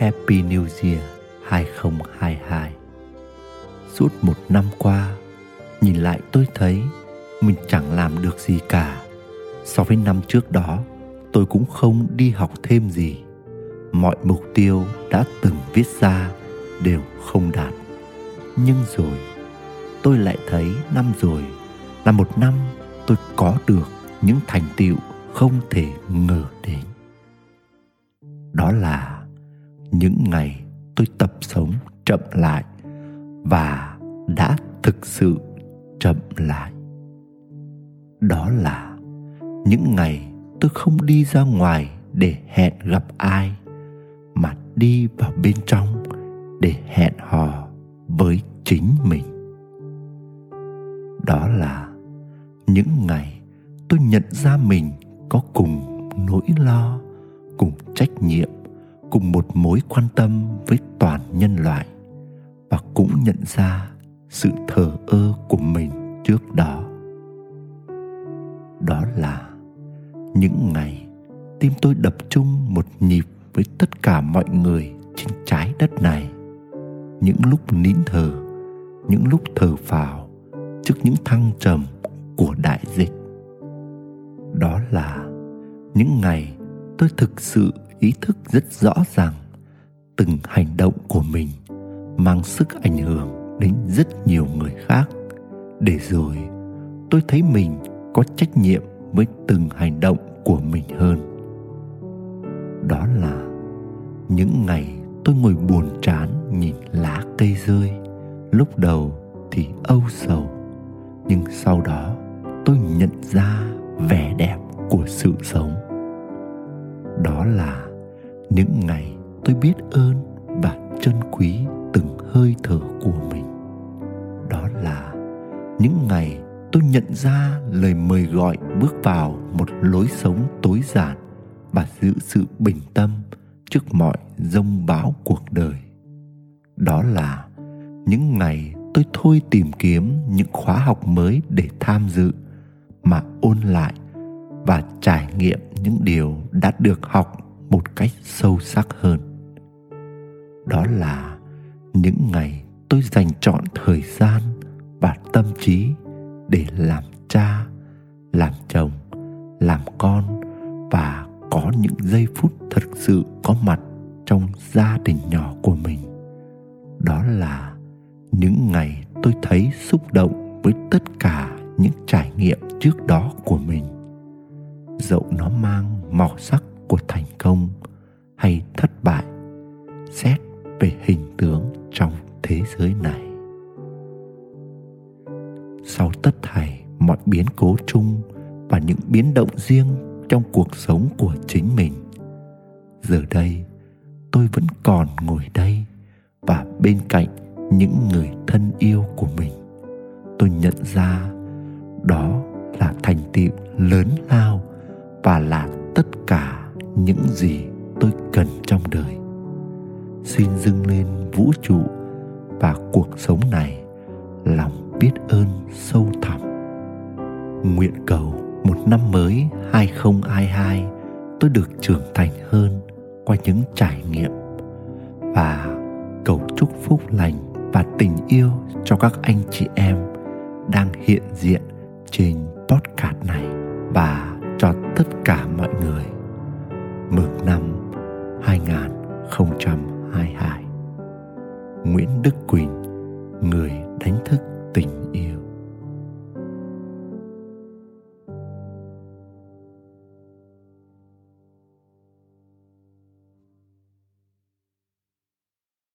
Happy New Year 2022 Suốt một năm qua, Nhìn lại tôi thấy Mình chẳng làm được gì cả. So với năm trước đó, Tôi cũng không đi học thêm gì. Mọi mục tiêu đã từng viết ra Đều không đạt. Nhưng rồi, Tôi lại thấy năm rồi Là một năm tôi có được Những thành tựu không thể ngờ đến. Đó là những ngày tôi tập sống chậm lại và đã thực sự chậm lại. Đó là những ngày tôi không đi ra ngoài để hẹn gặp ai, mà đi vào bên trong để hẹn hò với chính mình. Đó là những ngày tôi nhận ra mình có cùng nỗi lo, cùng trách nhiệm cùng một mối quan tâm với toàn nhân loại và cũng nhận ra sự thờ ơ của mình trước đó. Đó là những ngày tim tôi đập chung một nhịp với tất cả mọi người trên trái đất này. Những lúc nín thở, những lúc thở phào trước những thăng trầm của đại dịch. Đó là những ngày tôi thực sự ý thức rất rõ ràng, từng hành động của mình mang sức ảnh hưởng đến rất nhiều người khác. Để rồi tôi thấy mình có trách nhiệm với từng hành động của mình hơn. Đó là những ngày tôi ngồi buồn chán nhìn lá cây rơi lúc đầu thì âu sầu nhưng sau đó tôi nhận ra vẻ đẹp của sự sống. Đó là những ngày tôi biết ơn và trân quý từng hơi thở của mình. Đó là những ngày tôi nhận ra lời mời gọi bước vào một lối sống tối giản và giữ sự bình tâm trước mọi rông bão cuộc đời. Đó là những ngày tôi thôi tìm kiếm những khóa học mới để tham dự, mà ôn lại và trải nghiệm những điều đã được học một cách sâu sắc hơn. Đó là những ngày tôi dành trọn thời gian và tâm trí để làm cha, làm chồng, làm con và có những giây phút thật sự có mặt trong gia đình nhỏ của mình. Đó là những ngày tôi thấy xúc động với tất cả những trải nghiệm trước đó của mình. Dẫu nó mang màu sắc của thành công hay thất bại xét về hình tướng trong thế giới này. Sau tất thảy mọi biến cố chung và những biến động riêng trong cuộc sống của chính mình, giờ đây tôi vẫn còn ngồi đây và bên cạnh những người thân yêu của mình, tôi nhận ra đó là thành tựu lớn lao và là tất cả những gì tôi cần trong đời. Xin dâng lên vũ trụ và cuộc sống này lòng biết ơn sâu thẳm. Nguyện cầu một năm mới 2022 tôi được trưởng thành hơn qua những trải nghiệm. Và cầu chúc phúc lành và tình yêu cho các anh chị em đang hiện diện trên podcast này và cho tất cả mọi người mừng năm 2022 Nguyễn Đức Quỳnh Người đánh thức tình yêu.